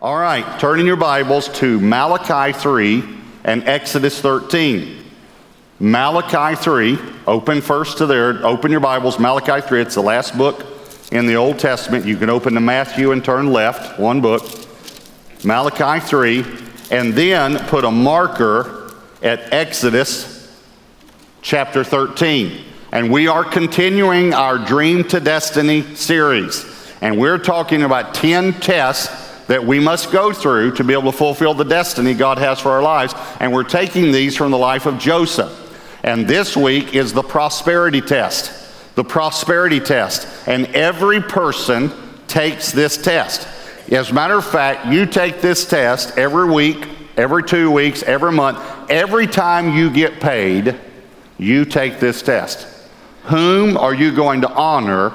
All right, turn in your Bibles to Malachi 3 and Exodus 13. Malachi 3, open first to there, open your Bibles, Malachi 3, it's the last book in the Old Testament. You can open to Matthew and turn left, one book. Malachi 3, and then put a marker at Exodus chapter 13. And we are continuing our Dream to Destiny series. And we're talking about 10 tests that we must go through to be able to fulfill the destiny God has for our lives. And we're taking these from the life of Joseph. And this week is the prosperity test. The prosperity test. And every person takes this test. As a matter of fact, you take this test every week, every two weeks, every month. Every time you get paid, you take this test. Whom are you going to honor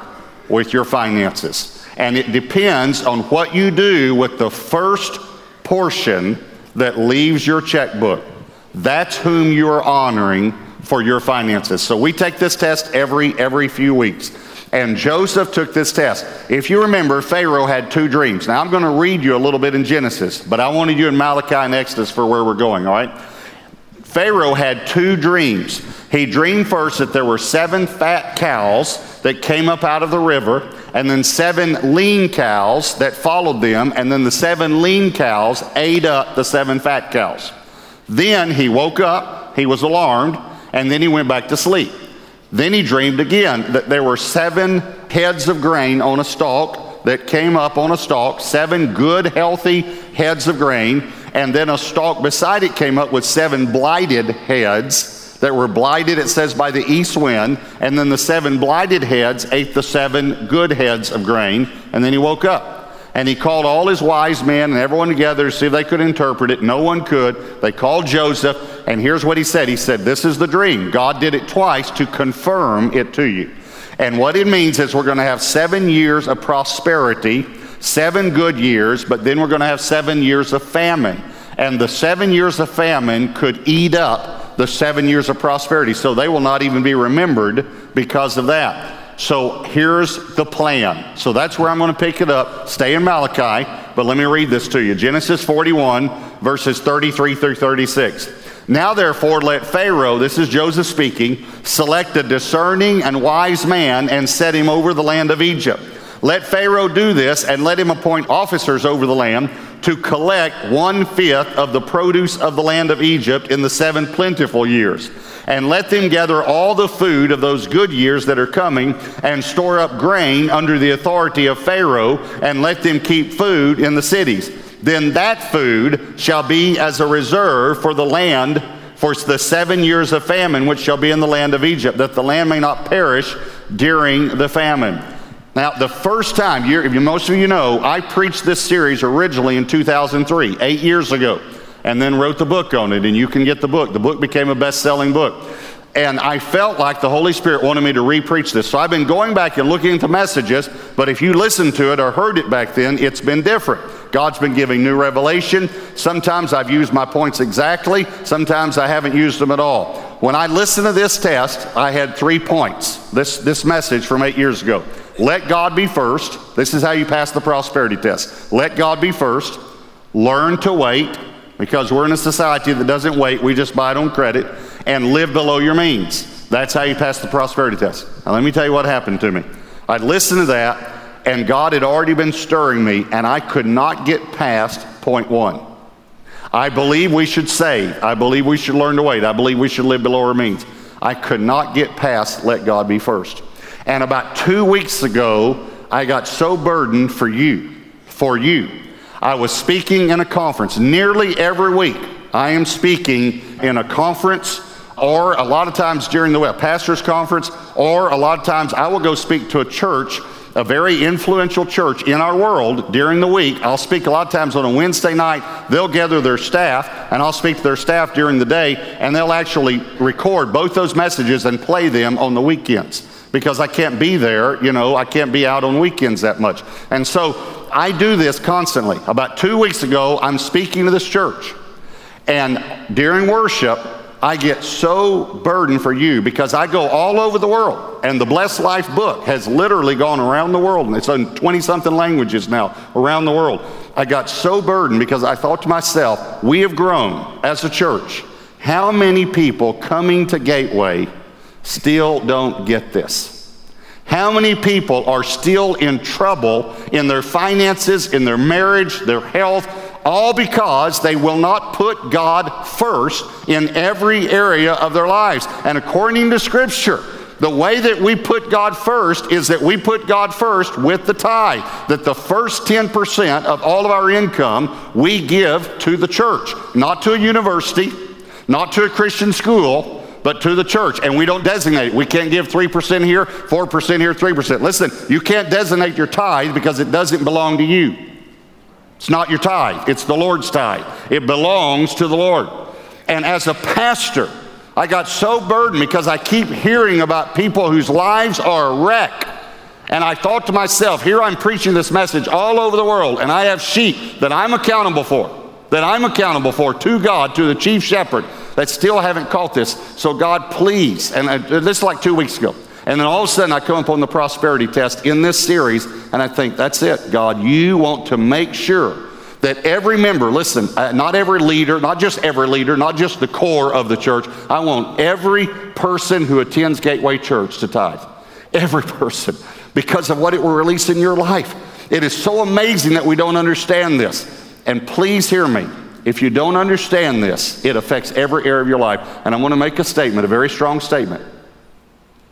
with your finances? And it depends on what you do with the first portion that leaves your checkbook. That's whom you are honoring for your finances. So we take this test every every few weeks. And Joseph took this test. If you remember, Pharaoh had two dreams. Now I'm going to read you a little bit in Genesis, but I wanted you in Malachi and Exodus for where we're going, all right? Pharaoh had two dreams. He dreamed first that there were seven fat cows that came up out of the river, and then seven lean cows that followed them, and then the seven lean cows ate up the seven fat cows. Then he woke up, he was alarmed, and then he went back to sleep. Then he dreamed again that there were seven heads of grain on a stalk that came up on a stalk, seven good, healthy heads of grain, and then a stalk beside it came up with seven blighted heads that were blighted, it says, by the east wind, and then the seven blighted heads ate the seven good heads of grain, and then he woke up. And he called all his wise men and everyone together to see if they could interpret it. No one could. They called Joseph, and here's what he said He said, This is the dream. God did it twice to confirm it to you. And what it means is we're going to have seven years of prosperity, seven good years, but then we're going to have seven years of famine. And the seven years of famine could eat up the seven years of prosperity. So they will not even be remembered because of that. So here's the plan. So that's where I'm going to pick it up. Stay in Malachi, but let me read this to you Genesis 41, verses 33 through 36. Now, therefore, let Pharaoh, this is Joseph speaking, select a discerning and wise man and set him over the land of Egypt. Let Pharaoh do this and let him appoint officers over the land to collect one fifth of the produce of the land of Egypt in the seven plentiful years and let them gather all the food of those good years that are coming, and store up grain under the authority of Pharaoh, and let them keep food in the cities. Then that food shall be as a reserve for the land for the seven years of famine which shall be in the land of Egypt, that the land may not perish during the famine. Now, the first time, most of you know, I preached this series originally in 2003, eight years ago and then wrote the book on it, and you can get the book. The book became a best selling book. And I felt like the Holy Spirit wanted me to re preach this. So I've been going back and looking at the messages, but if you listened to it or heard it back then, it's been different. God's been giving new revelation. Sometimes I've used my points exactly, sometimes I haven't used them at all. When I listened to this test, I had three points. This, this message from eight years ago. Let God be first. This is how you pass the prosperity test. Let God be first. Learn to wait because we're in a society that doesn't wait, we just buy it on credit and live below your means. That's how you pass the prosperity test. Now, let me tell you what happened to me. I'd listened to that, and God had already been stirring me, and I could not get past point one. I believe we should save. I believe we should learn to wait. I believe we should live below our means. I could not get past let God be first. And about two weeks ago, I got so burdened for you, for you, I was speaking in a conference nearly every week. I am speaking in a conference or a lot of times during the week, pastor's conference, or a lot of times I will go speak to a church, a very influential church in our world during the week. I'll speak a lot of times on a Wednesday night. They'll gather their staff, and I'll speak to their staff during the day, and they'll actually record both those messages and play them on the weekends because I can't be there, you know, I can't be out on weekends that much. And so I do this constantly. About two weeks ago, I'm speaking to this church. And during worship, I get so burdened for you because I go all over the world. And the Blessed Life book has literally gone around the world. And it's in 20 something languages now around the world. I got so burdened because I thought to myself, we have grown as a church. How many people coming to Gateway still don't get this? How many people are still in trouble in their finances, in their marriage, their health, all because they will not put God first in every area of their lives. And according to Scripture, the way that we put God first is that we put God first with the tithe. That the first 10% of all of our income we give to the church, not to a university, not to a Christian school, but to the church. And we don't designate it. We can't give 3% here, 4% here, 3%. Listen, you can't designate your tithe because it doesn't belong to you. It's not your tithe, it's the Lord's tithe. It belongs to the Lord. And as a pastor, I got so burdened because I keep hearing about people whose lives are a wreck. And I thought to myself, here I'm preaching this message all over the world, and I have sheep that I'm accountable for, that I'm accountable for to God, to the chief shepherd, that still haven't caught this. So, God, please, and I, this is like two weeks ago. And then all of a sudden, I come upon the prosperity test in this series, and I think, that's it, God. You want to make sure that every member, listen, uh, not every leader, not just every leader, not just the core of the church, I want every person who attends Gateway Church to tithe. Every person, because of what it will release in your life. It is so amazing that we don't understand this. And please hear me. If you don't understand this, it affects every area of your life. And I want to make a statement, a very strong statement.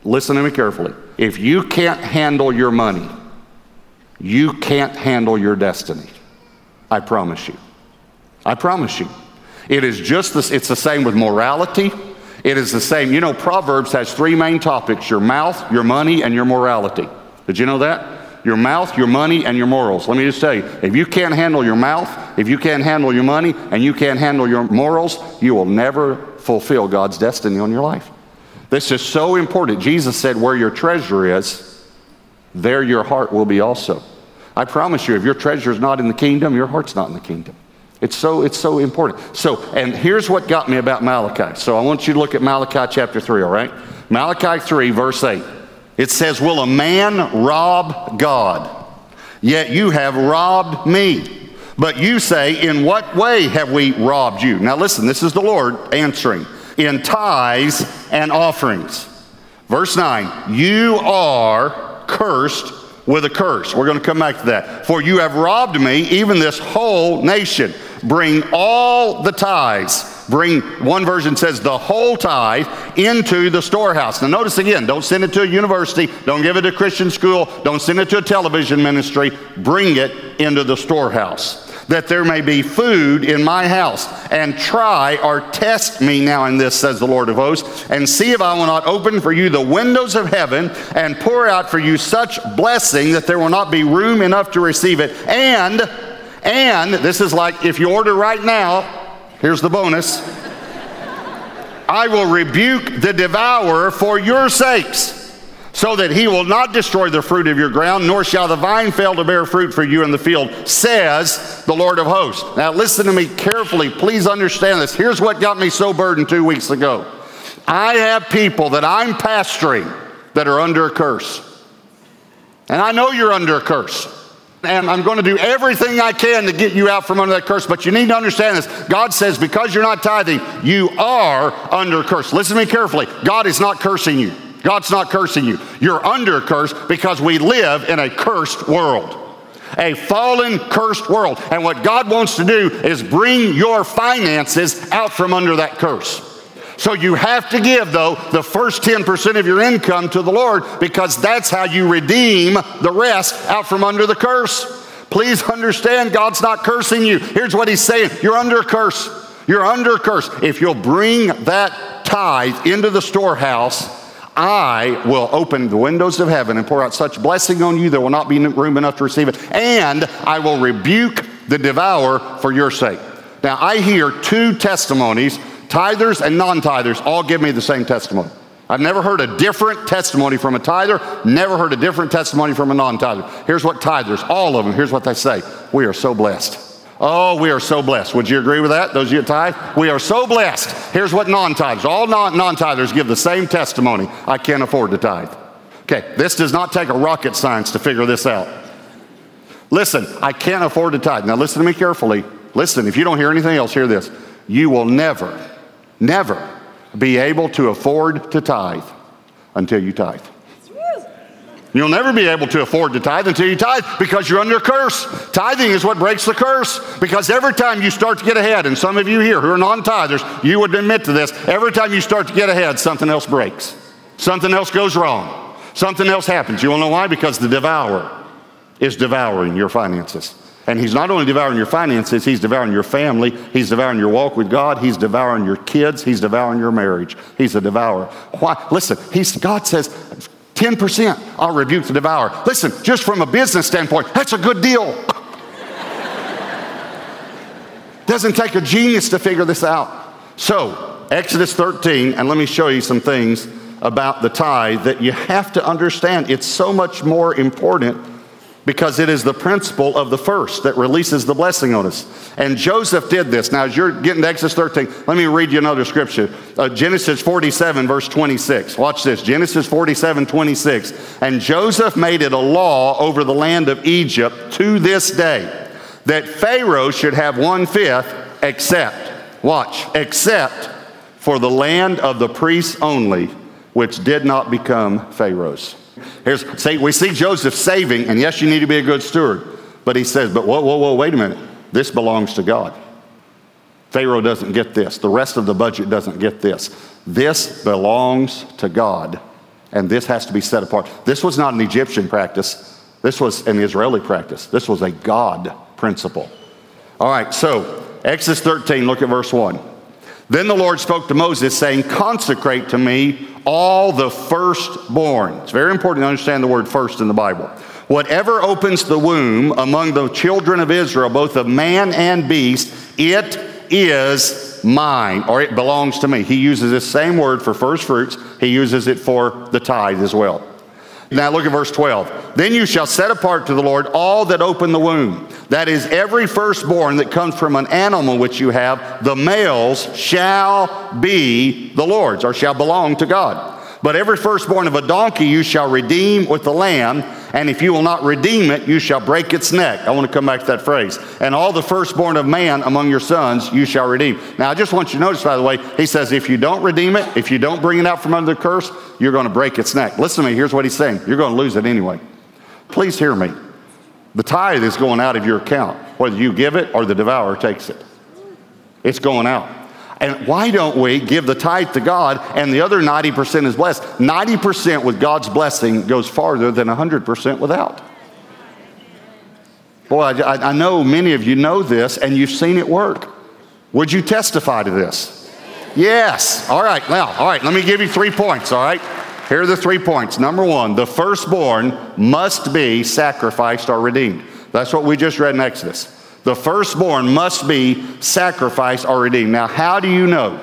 Listen to me carefully. If you can't handle your money, you can't handle your destiny. I promise you. I promise you. It is just this, it's the same with morality. It is the same. You know, Proverbs has three main topics your mouth, your money, and your morality. Did you know that? Your mouth, your money, and your morals. Let me just tell you if you can't handle your mouth, if you can't handle your money, and you can't handle your morals, you will never fulfill God's destiny on your life. This is so important. Jesus said, Where your treasure is, there your heart will be also. I promise you, if your treasure is not in the kingdom, your heart's not in the kingdom. It's so, it's so important. So, and here's what got me about Malachi. So I want you to look at Malachi chapter 3, all right? Malachi 3, verse 8. It says, Will a man rob God? Yet you have robbed me. But you say, In what way have we robbed you? Now listen, this is the Lord answering in tithes and offerings. Verse 9, you are cursed with a curse. We're going to come back to that. For you have robbed me, even this whole nation. Bring all the tithes. Bring, one version says, the whole tithe into the storehouse. Now, notice again, don't send it to a university, don't give it to a Christian school, don't send it to a television ministry. Bring it into the storehouse that there may be food in my house. And try or test me now in this, says the Lord of hosts, and see if I will not open for you the windows of heaven and pour out for you such blessing that there will not be room enough to receive it. And, and, this is like if you order right now, here's the bonus. I will rebuke the devourer for your sakes so that he will not destroy the fruit of your ground, nor shall the vine fail to bear fruit for you in the field, says the Lord of hosts. Now, listen to me carefully. Please understand this. Here's what got me so burdened two weeks ago I have people that I'm pastoring that are under a curse. And I know you're under a curse. And I'm going to do everything I can to get you out from under that curse. But you need to understand this. God says, because you're not tithing, you are under curse. Listen to me carefully. God is not cursing you. God's not cursing you. You're under curse because we live in a cursed world. A fallen, cursed world. And what God wants to do is bring your finances out from under that curse. So you have to give, though, the first 10% of your income to the Lord because that's how you redeem the rest out from under the curse. Please understand, God's not cursing you. Here's what He's saying You're under a curse. You're under a curse. If you'll bring that tithe into the storehouse, I will open the windows of heaven and pour out such blessing on you there will not be room enough to receive it. And I will rebuke the devourer for your sake. Now, I hear two testimonies, tithers and non tithers, all give me the same testimony. I've never heard a different testimony from a tither, never heard a different testimony from a non tither. Here's what tithers, all of them, here's what they say We are so blessed. Oh, we are so blessed. Would you agree with that? Those of you tithe? We are so blessed. Here's what non tithers, all non tithers give the same testimony I can't afford to tithe. Okay, this does not take a rocket science to figure this out. Listen, I can't afford to tithe. Now, listen to me carefully. Listen, if you don't hear anything else, hear this. You will never, never be able to afford to tithe until you tithe. You'll never be able to afford to tithe until you tithe because you're under a curse. Tithing is what breaks the curse because every time you start to get ahead, and some of you here who are non tithers, you would admit to this, every time you start to get ahead, something else breaks. Something else goes wrong. Something else happens. You want to know why? Because the devourer is devouring your finances. And he's not only devouring your finances, he's devouring your family, he's devouring your walk with God, he's devouring your kids, he's devouring your marriage. He's a devourer. Why? Listen, he's, God says, 10%, I'll rebuke the devourer. Listen, just from a business standpoint, that's a good deal. Doesn't take a genius to figure this out. So, Exodus 13, and let me show you some things about the tithe that you have to understand. It's so much more important because it is the principle of the first that releases the blessing on us. And Joseph did this. Now, as you're getting to Exodus 13, let me read you another scripture. Uh, Genesis 47, verse 26. Watch this Genesis 47, 26. And Joseph made it a law over the land of Egypt to this day that Pharaoh should have one fifth, except, watch, except for the land of the priests only, which did not become Pharaoh's. Here's, see, we see Joseph saving, and yes, you need to be a good steward. But he says, but whoa, whoa, whoa, wait a minute. This belongs to God. Pharaoh doesn't get this. The rest of the budget doesn't get this. This belongs to God, and this has to be set apart. This was not an Egyptian practice, this was an Israeli practice. This was a God principle. All right, so Exodus 13, look at verse 1. Then the Lord spoke to Moses, saying, Consecrate to me all the firstborn. It's very important to understand the word first in the Bible. Whatever opens the womb among the children of Israel, both of man and beast, it is mine, or it belongs to me. He uses this same word for first fruits, he uses it for the tithe as well. Now look at verse 12. Then you shall set apart to the Lord all that open the womb. That is, every firstborn that comes from an animal which you have, the males shall be the Lord's, or shall belong to God. But every firstborn of a donkey you shall redeem with the lamb, and if you will not redeem it, you shall break its neck. I want to come back to that phrase. And all the firstborn of man among your sons you shall redeem. Now, I just want you to notice, by the way, he says, if you don't redeem it, if you don't bring it out from under the curse, you're going to break its neck. Listen to me, here's what he's saying you're going to lose it anyway. Please hear me. The tithe is going out of your account, whether you give it or the devourer takes it. It's going out. And why don't we give the tithe to God and the other 90% is blessed? 90% with God's blessing goes farther than 100% without. Boy, I, I, know many of you know this and you've seen it work. Would you testify to this? Yes. All right. Now, all right, let me give you three points, all right? Here are the three points. Number one, the firstborn must be sacrificed or redeemed. That's what we just read in Exodus. The firstborn must be sacrificed or redeemed. Now, how do you know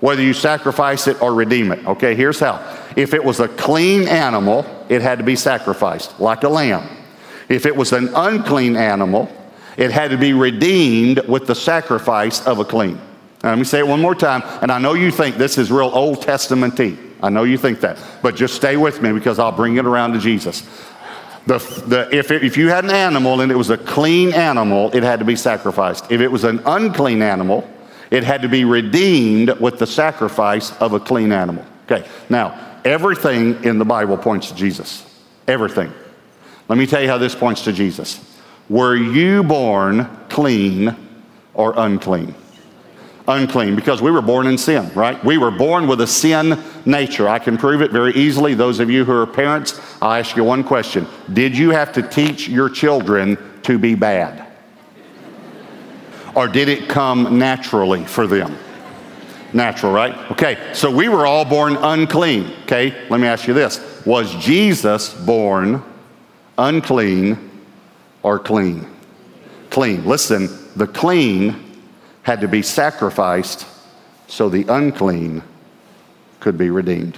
whether you sacrifice it or redeem it? Okay, here's how. If it was a clean animal, it had to be sacrificed, like a lamb. If it was an unclean animal, it had to be redeemed with the sacrifice of a clean. Now, let me say it one more time, and I know you think this is real Old Testament I know you think that, but just stay with me because I'll bring it around to Jesus. The, the, if, it, if you had an animal and it was a clean animal, it had to be sacrificed. If it was an unclean animal, it had to be redeemed with the sacrifice of a clean animal. Okay, now, everything in the Bible points to Jesus. Everything. Let me tell you how this points to Jesus. Were you born clean or unclean? Unclean because we were born in sin, right? We were born with a sin nature. I can prove it very easily. Those of you who are parents, I'll ask you one question Did you have to teach your children to be bad? Or did it come naturally for them? Natural, right? Okay, so we were all born unclean. Okay, let me ask you this Was Jesus born unclean or clean? Clean. Listen, the clean had to be sacrificed so the unclean could be redeemed.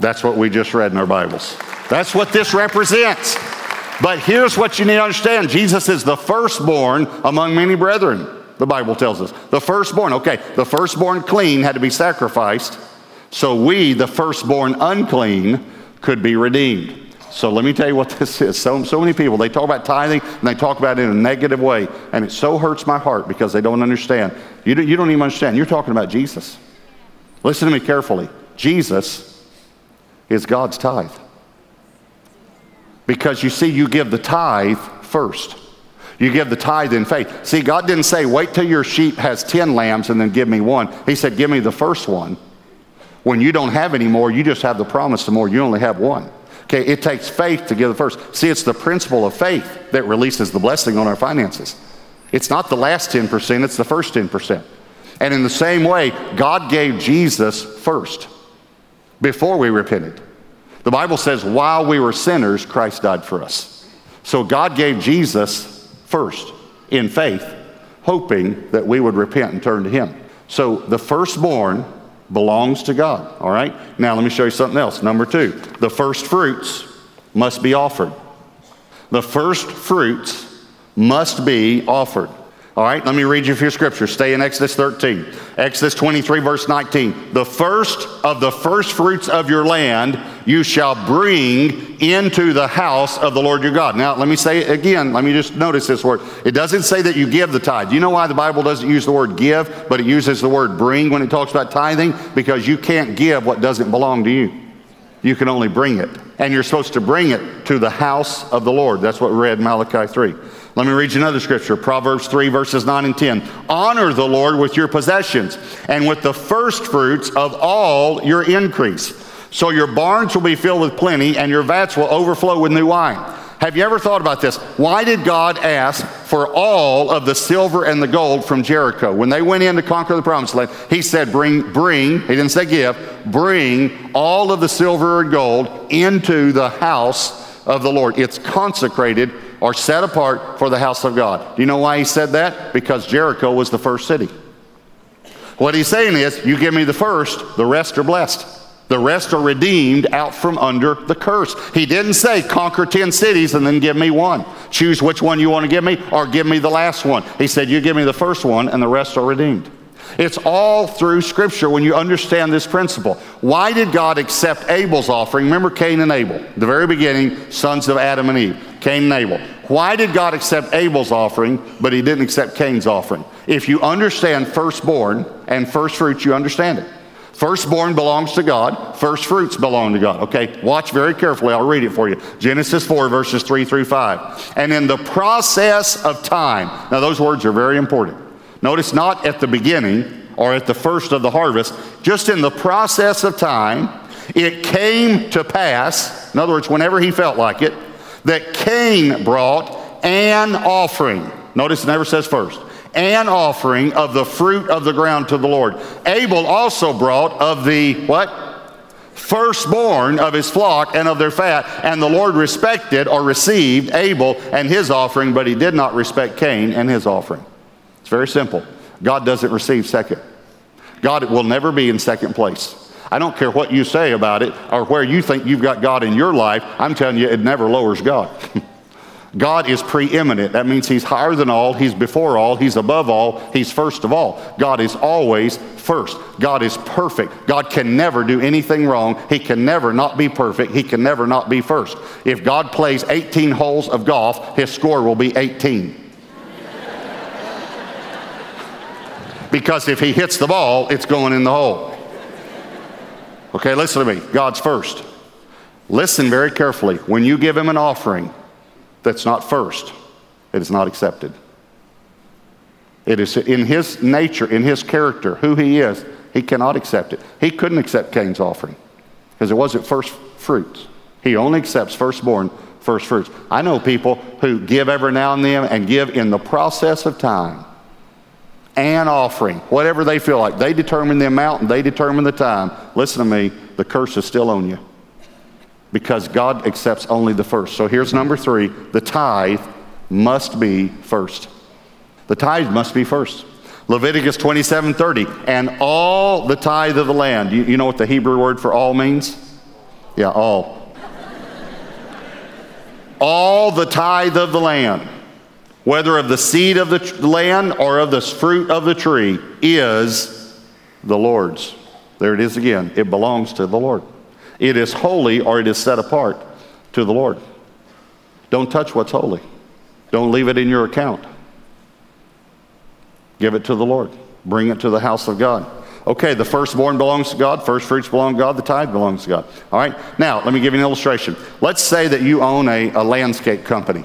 That's what we just read in our Bibles. That's what this represents. But here's what you need to understand Jesus is the firstborn among many brethren, the Bible tells us. The firstborn, okay, the firstborn clean had to be sacrificed so we, the firstborn unclean, could be redeemed. So let me tell you what this is. So, so many people, they talk about tithing and they talk about it in a negative way. And it so hurts my heart because they don't understand. You, do, you don't even understand. You're talking about Jesus. Listen to me carefully. Jesus is God's tithe. Because you see, you give the tithe first. You give the tithe in faith. See, God didn't say, wait till your sheep has 10 lambs and then give me one. He said, give me the first one. When you don't have any more, you just have the promise of more. You only have one. Okay, it takes faith to give the first. See, it's the principle of faith that releases the blessing on our finances. It's not the last 10%, it's the first 10%. And in the same way, God gave Jesus first before we repented. The Bible says, while we were sinners, Christ died for us. So God gave Jesus first in faith, hoping that we would repent and turn to Him. So the firstborn belongs to God. All right? Now, let me show you something else. Number two, the first fruits must be offered. The first fruits must be offered. All right, let me read you a few scriptures. Stay in Exodus 13. Exodus 23, verse 19. The first of the first fruits of your land you shall bring into the house of the Lord your God. Now, let me say it again. Let me just notice this word. It doesn't say that you give the tithe. You know why the Bible doesn't use the word give, but it uses the word bring when it talks about tithing? Because you can't give what doesn't belong to you. You can only bring it. And you're supposed to bring it to the house of the Lord. That's what we read Malachi 3. Let me read you another scripture Proverbs 3, verses 9 and 10. Honor the Lord with your possessions and with the first fruits of all your increase. So your barns will be filled with plenty and your vats will overflow with new wine. Have you ever thought about this? Why did God ask for all of the silver and the gold from Jericho? When they went in to conquer the promised land, he said, Bring, bring, he didn't say give, bring all of the silver and gold into the house of the Lord. It's consecrated or set apart for the house of God. Do you know why he said that? Because Jericho was the first city. What he's saying is, you give me the first, the rest are blessed. The rest are redeemed out from under the curse. He didn't say conquer 10 cities and then give me one. Choose which one you want to give me or give me the last one. He said, You give me the first one and the rest are redeemed. It's all through Scripture when you understand this principle. Why did God accept Abel's offering? Remember Cain and Abel, the very beginning, sons of Adam and Eve, Cain and Abel. Why did God accept Abel's offering, but he didn't accept Cain's offering? If you understand firstborn and first you understand it. Firstborn belongs to God. First fruits belong to God. Okay, watch very carefully. I'll read it for you. Genesis 4, verses 3 through 5. And in the process of time, now those words are very important. Notice not at the beginning or at the first of the harvest, just in the process of time, it came to pass, in other words, whenever he felt like it, that Cain brought an offering. Notice it never says first. An offering of the fruit of the ground to the Lord. Abel also brought of the what? Firstborn of his flock and of their fat. And the Lord respected or received Abel and his offering, but he did not respect Cain and his offering. It's very simple. God doesn't receive second. God will never be in second place. I don't care what you say about it or where you think you've got God in your life. I'm telling you, it never lowers God. God is preeminent. That means He's higher than all, He's before all, He's above all, He's first of all. God is always first. God is perfect. God can never do anything wrong. He can never not be perfect. He can never not be first. If God plays 18 holes of golf, His score will be 18. because if he hits the ball, it's going in the hole. Okay, listen to me. God's first. Listen very carefully. When you give him an offering that's not first, it is not accepted. It is in his nature, in his character, who he is, he cannot accept it. He couldn't accept Cain's offering because it wasn't first fruits. He only accepts firstborn, first fruits. I know people who give every now and then and give in the process of time an offering, whatever they feel like. They determine the amount and they determine the time. Listen to me, the curse is still on you because God accepts only the first. So here's number three the tithe must be first. The tithe must be first. Leviticus 27 30, and all the tithe of the land. You, you know what the Hebrew word for all means? Yeah, all. all the tithe of the land whether of the seed of the land or of the fruit of the tree, is the Lord's. There it is again. It belongs to the Lord. It is holy or it is set apart. to the Lord. Don't touch what's holy. Don't leave it in your account. Give it to the Lord. Bring it to the house of God. Okay, the firstborn belongs to God, first fruits belong to God, the tithe belongs to God. All right, now let me give you an illustration. Let's say that you own a, a landscape company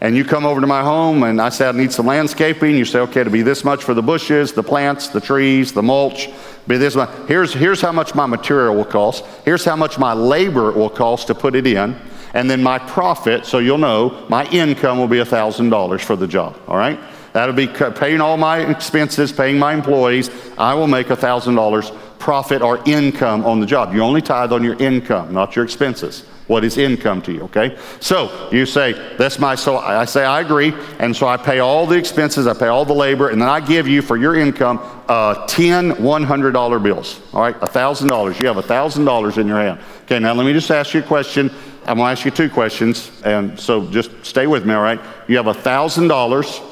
and you come over to my home and I say I need some landscaping. You say, okay, to be this much for the bushes, the plants, the trees, the mulch, be this much. Here's, here's how much my material will cost. Here's how much my labor will cost to put it in. And then my profit, so you'll know, my income will be $1,000 for the job. All right? That'll be paying all my expenses, paying my employees. I will make $1,000 profit or income on the job. You only tithe on your income, not your expenses. What is income to you, okay? So you say, that's my, so I say, I agree. And so I pay all the expenses, I pay all the labor, and then I give you for your income uh, 10 $100 bills, all right? $1,000. You have $1,000 in your hand. Okay, now let me just ask you a question. I'm to ask you two questions, and so just stay with me, all right? You have $1,000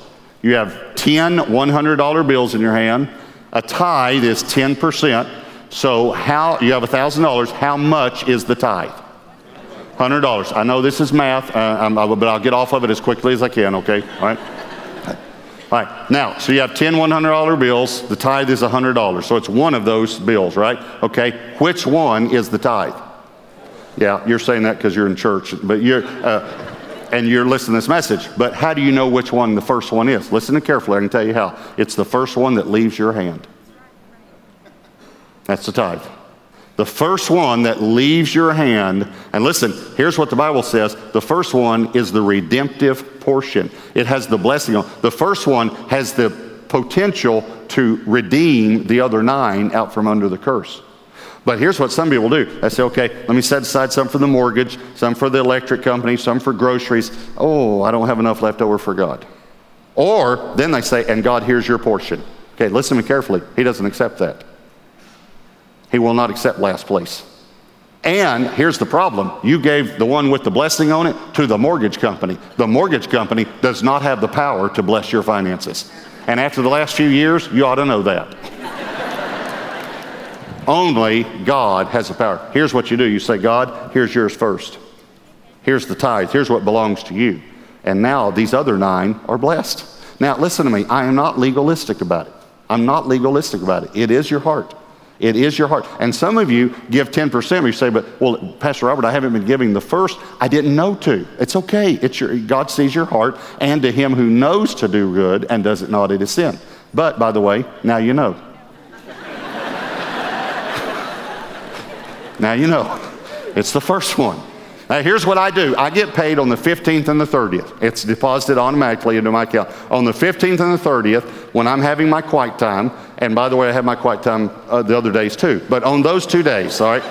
you have 10 $100 bills in your hand. A tithe is 10%. So how you have $1,000, how much is the tithe? $100. I know this is math, uh, but I'll get off of it as quickly as I can, okay? All right? All right, now, so you have 10 $100 bills. The tithe is $100. So it's one of those bills, right? Okay, which one is the tithe? Yeah, you're saying that because you're in church, but you're, uh, and you're listening to this message. But how do you know which one the first one is? Listen carefully. I can tell you how. It's the first one that leaves your hand. That's the tithe. The first one that leaves your hand, and listen, here's what the Bible says the first one is the redemptive portion. It has the blessing on. The first one has the potential to redeem the other nine out from under the curse. But here's what some people do. They say, okay, let me set aside some for the mortgage, some for the electric company, some for groceries. Oh, I don't have enough left over for God. Or then they say, and God, here's your portion. Okay, listen to me carefully. He doesn't accept that. He will not accept last place. And here's the problem you gave the one with the blessing on it to the mortgage company. The mortgage company does not have the power to bless your finances. And after the last few years, you ought to know that. Only God has the power. Here's what you do you say, God, here's yours first. Here's the tithe. Here's what belongs to you. And now these other nine are blessed. Now, listen to me. I am not legalistic about it. I'm not legalistic about it. It is your heart. It is your heart. And some of you give 10%. You say, but, well, Pastor Robert, I haven't been giving the first. I didn't know to. It's okay. It's your, God sees your heart. And to him who knows to do good and does it not, it is sin. But, by the way, now you know. Now you know. It's the first one. Now, here's what I do I get paid on the 15th and the 30th. It's deposited automatically into my account. On the 15th and the 30th, when I'm having my quiet time, and by the way, I have my quiet time uh, the other days too, but on those two days, all right,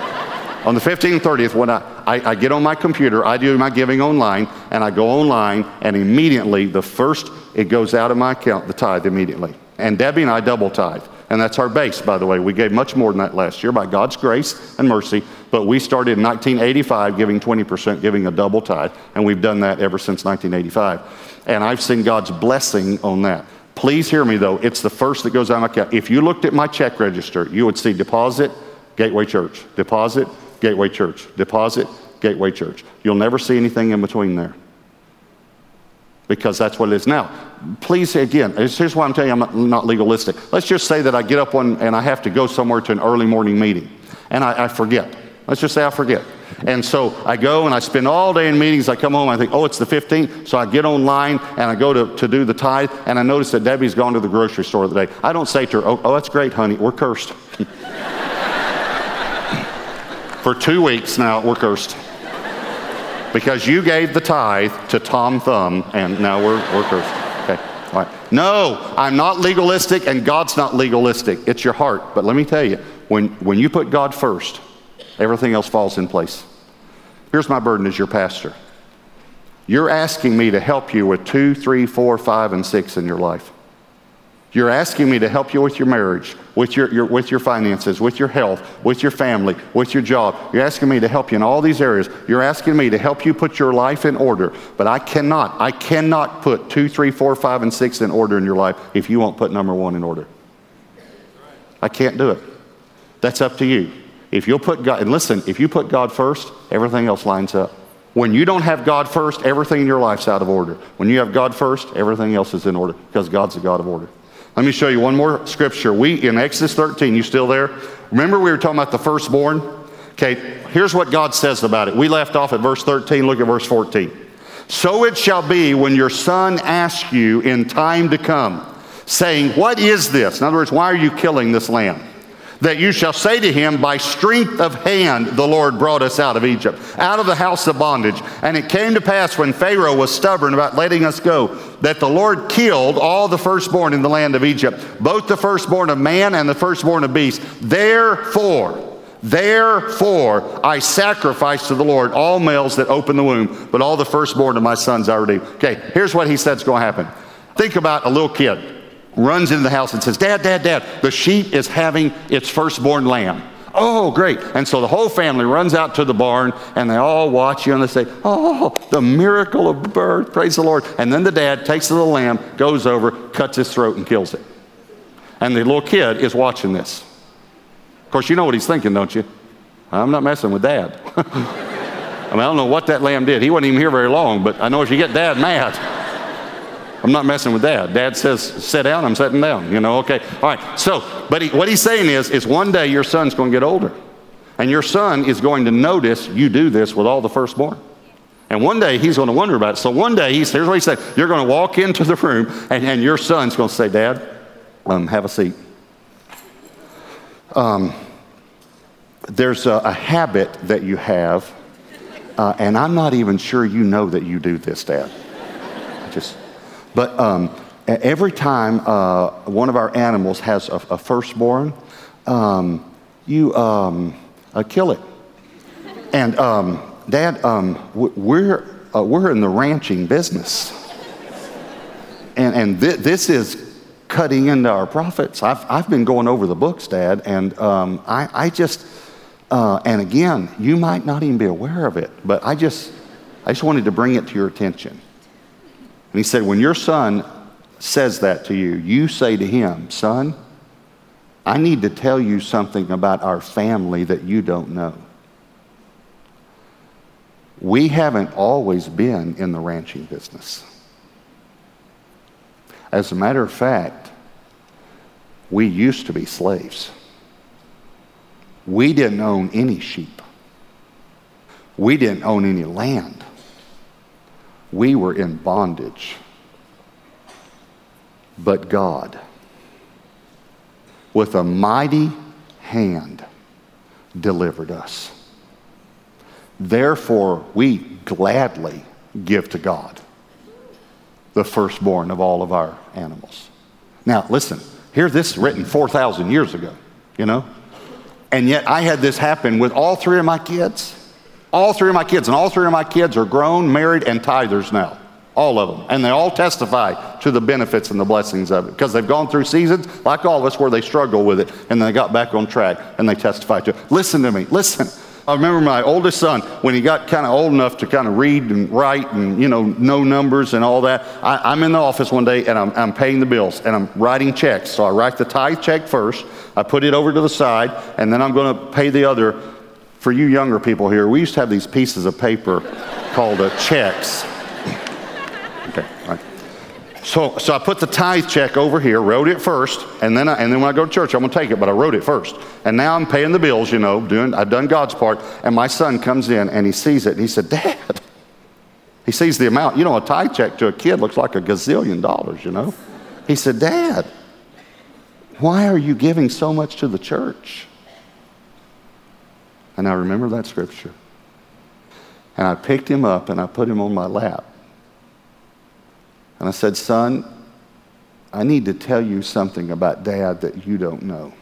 on the 15th and 30th, when I, I, I get on my computer, I do my giving online, and I go online, and immediately the first, it goes out of my account, the tithe immediately. And Debbie and I double tithe. And that's our base, by the way. We gave much more than that last year by God's grace and mercy. But we started in 1985 giving 20%, giving a double tithe. And we've done that ever since 1985. And I've seen God's blessing on that. Please hear me though. It's the first that goes on my account. If you looked at my check register, you would see deposit, Gateway Church. Deposit, Gateway Church. Deposit, Gateway Church. You'll never see anything in between there because that's what it is now. Please, again, here's why I'm telling you I'm not, legalistic. Let's just say that I get up one and I have to go somewhere to an early morning meeting and I, I forget. Let's just say I forget. And so I go and I spend all day in meetings. I come home, I think, oh, it's the 15th. So I get online and I go to, to do the tithe, and I notice that Debbie's gone to the grocery store today. I don't say to her, oh, oh that's great, honey, we're cursed. For two weeks now, we're cursed because you gave the tithe to Tom Thumb, and now we're workers. Okay, all right. No, I'm not legalistic, and God's not legalistic. It's your heart. But let me tell you, when, when you put God first, everything else falls in place. Here's my burden as your pastor. You're asking me to help you with two, three, four, five, and six in your life. You're asking me to help you with your marriage, with your, your, with your finances, with your health, with your family, with your job. You're asking me to help you in all these areas. You're asking me to help you put your life in order. But I cannot, I cannot put two, three, four, five, and six in order in your life if you won't put number one in order. I can't do it. That's up to you. If you'll put God, and listen, if you put God first, everything else lines up. When you don't have God first, everything in your life's out of order. When you have God first, everything else is in order because God's the God of order. Let me show you one more scripture. We, in Exodus 13, you still there? Remember we were talking about the firstborn? Okay, here's what God says about it. We left off at verse 13. Look at verse 14. So it shall be when your son asks you in time to come, saying, What is this? In other words, why are you killing this lamb? That you shall say to him, By strength of hand the Lord brought us out of Egypt, out of the house of bondage. And it came to pass when Pharaoh was stubborn about letting us go, that the Lord killed all the firstborn in the land of Egypt, both the firstborn of man and the firstborn of beast. Therefore, Therefore, I sacrifice to the Lord all males that open the womb, but all the firstborn of my sons I redeem. Okay, here's what he said is going to happen. Think about a little kid runs into the house and says, Dad, Dad, Dad, the sheep is having its firstborn lamb. Oh, great. And so the whole family runs out to the barn and they all watch you and they say, Oh, the miracle of birth. Praise the Lord. And then the dad takes the lamb, goes over, cuts his throat, and kills it. And the little kid is watching this. Of course, you know what he's thinking, don't you? I'm not messing with dad. I mean, I don't know what that lamb did. He wasn't even here very long, but I know if you get dad mad, I'm not messing with dad. Dad says, sit down, I'm sitting down. You know, okay. All right. So, but he, what he's saying is, is one day your son's going to get older. And your son is going to notice you do this with all the firstborn. And one day he's going to wonder about it. So one day, he's, here's what he said You're going to walk into the room, and, and your son's going to say, Dad, um, have a seat. Um, there's a, a, habit that you have, uh, and I'm not even sure you know that you do this, Dad. Just, but um, every time uh, one of our animals has a, a firstborn, um, you um, uh, kill it. And um, Dad, um, we're uh, we're in the ranching business, and and th- this is cutting into our profits. I've, I've been going over the books, Dad, and um, I, I just, uh, and again, you might not even be aware of it, but I just, I just wanted to bring it to your attention. He said, when your son says that to you, you say to him, son, I need to tell you something about our family that you don't know. We haven't always been in the ranching business. As a matter of fact, we used to be slaves. We didn't own any sheep. We didn't own any land. We were in bondage. But God, with a mighty hand, delivered us. Therefore, we gladly give to God the firstborn of all of our animals. Now, listen, here this written 4,000 years ago, you know? And yet I had this happen with all three of my kids. All three of my kids, and all three of my kids are grown, married, and tithers now. All of them. And they all testify to the benefits and the blessings of it because they've gone through seasons, like all of us, where they struggle with it and they got back on track and they testify to it. Listen to me, listen. I remember my oldest son, when he got kind of old enough to kind of read and write and, you know, know numbers and all that. I, am in the office one day and I'm, I'm paying the bills and I'm writing checks. So I write the tithe check first, I put it over to the side, and then I'm going to pay the other. For you younger people here, we used to have these pieces of paper called uh, checks. Okay, right. So, so I put the tithe check over here, wrote it first, and then, I, and then when I go to church, I'm going to take it, but I wrote it first. And now I'm paying the bills, you know, doing, I've done God's part. And my son comes in and he sees it, and he said, Dad, he sees the amount. You know, a tithe check to a kid looks like a gazillion dollars, you know. He said, Dad, why are you giving so much to the church? And I remember that scripture. And I picked him up and I put him on my lap. And I said, Son, I need to tell you something about dad that you don't know.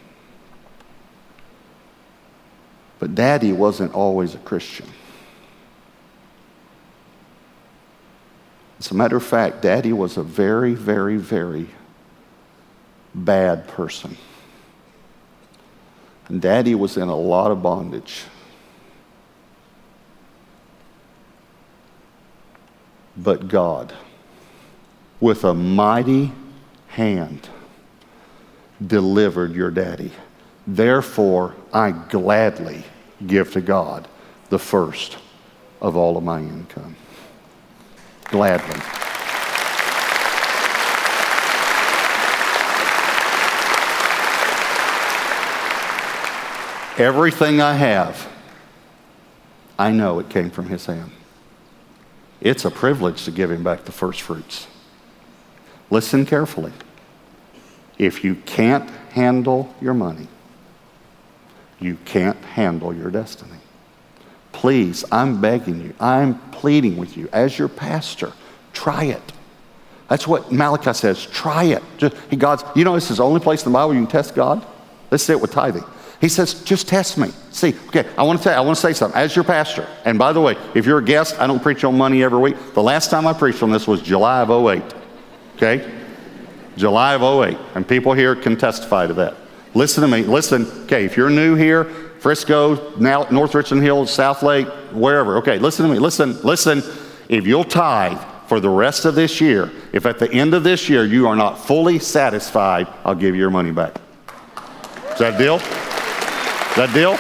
But daddy wasn't always a Christian. As a matter of fact, daddy was a very, very, very bad person. And daddy was in a lot of bondage. But God with a mighty hand delivered your daddy. Therefore, I gladly give to God the first of all of my income. Gladly. Everything I have, I know it came from His hand. It's a privilege to give Him back the first fruits. Listen carefully. If you can't handle your money, you can't handle your destiny. Please, I'm begging you, I'm pleading with you as your pastor, try it. That's what Malachi says. Try it. Just, God's, you know, this is the only place in the Bible you can test God. Let's say it with tithing. He says, just test me. See, okay, I want to tell I want to say something. As your pastor, and by the way, if you're a guest, I don't preach on money every week. The last time I preached on this was July of 08. Okay? July of 08. And people here can testify to that. Listen to me. Listen. Okay, if you're new here, Frisco, now North Richland Hills, Southlake, wherever. Okay, listen to me. Listen, listen. If you'll tithe for the rest of this year, if at the end of this year you are not fully satisfied, I'll give you your money back. Is that deal? That deal?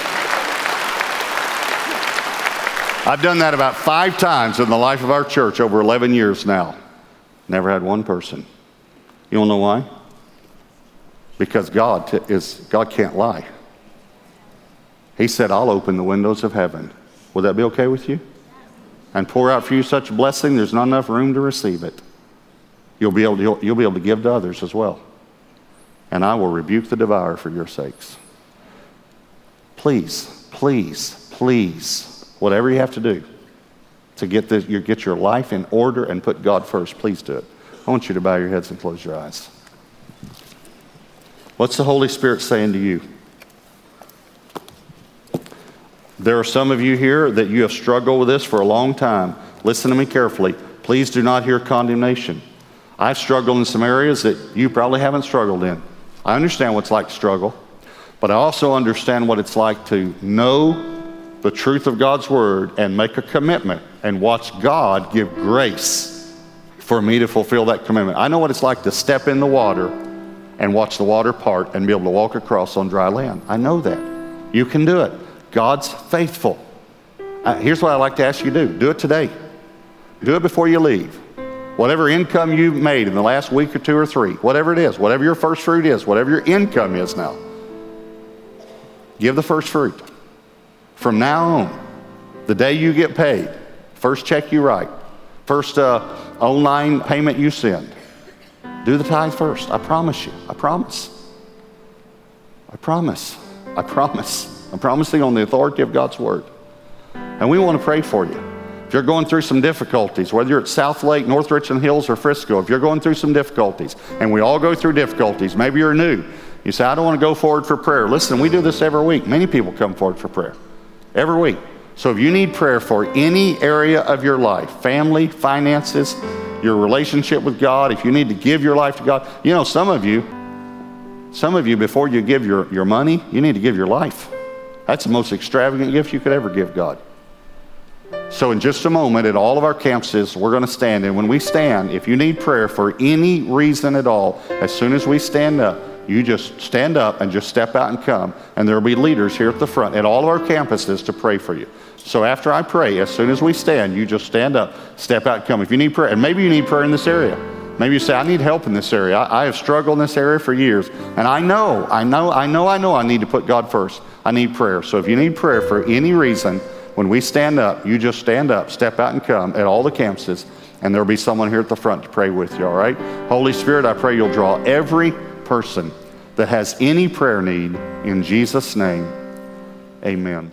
I've done that about five times in the life of our church over 11 years now. Never had one person. You don't know why? Because God is God can't lie. He said, "I'll open the windows of heaven." Would that be okay with you? And pour out for you such blessing, there's not enough room to receive it. You'll be able to, you'll, you'll be able to give to others as well. And I will rebuke the devourer for your sakes. Please, please, please, whatever you have to do to get, this, you get your life in order and put God first, please do it. I want you to bow your heads and close your eyes. What's the Holy Spirit saying to you? There are some of you here that you have struggled with this for a long time. Listen to me carefully. Please do not hear condemnation. I've struggled in some areas that you probably haven't struggled in. I understand what it's like to struggle, but I also understand what it's like to know the truth of God's word and make a commitment and watch God give grace for me to fulfill that commitment. I know what it's like to step in the water and watch the water part and be able to walk across on dry land. I know that. You can do it. God's faithful. Uh, here's what I'd like to ask you to do do it today. Do it before you leave. Whatever income you've made in the last week or two or three, whatever it is, whatever your first fruit is, whatever your income is now, give the first fruit. From now on, the day you get paid, first check you write, first uh, online payment you send, do the tithe first. I promise you. I promise. I promise. I promise. I'm promising on the authority of God's word. And we want to pray for you. If you're going through some difficulties, whether you're at Southlake, North Richland Hills, or Frisco, if you're going through some difficulties, and we all go through difficulties, maybe you're new, you say, I don't want to go forward for prayer. Listen, we do this every week. Many people come forward for prayer every week. So if you need prayer for any area of your life, family, finances, your relationship with God, if you need to give your life to God, you know, some of you, some of you, before you give your, your money, you need to give your life. That's the most extravagant gift you could ever give God. So, in just a moment, at all of our campuses, we're going to stand. And when we stand, if you need prayer for any reason at all, as soon as we stand up, you just stand up and just step out and come. And there will be leaders here at the front at all of our campuses to pray for you. So, after I pray, as soon as we stand, you just stand up, step out, and come. If you need prayer, and maybe you need prayer in this area. Maybe you say, I need help in this area. I, I have struggled in this area for years. And I know, I know, I know, I know I need to put God first. I need prayer. So if you need prayer for any reason, when we stand up, you just stand up, step out and come at all the campuses, and there'll be someone here at the front to pray with you, all right? Holy Spirit, I pray you'll draw every person that has any prayer need in Jesus' name. Amen.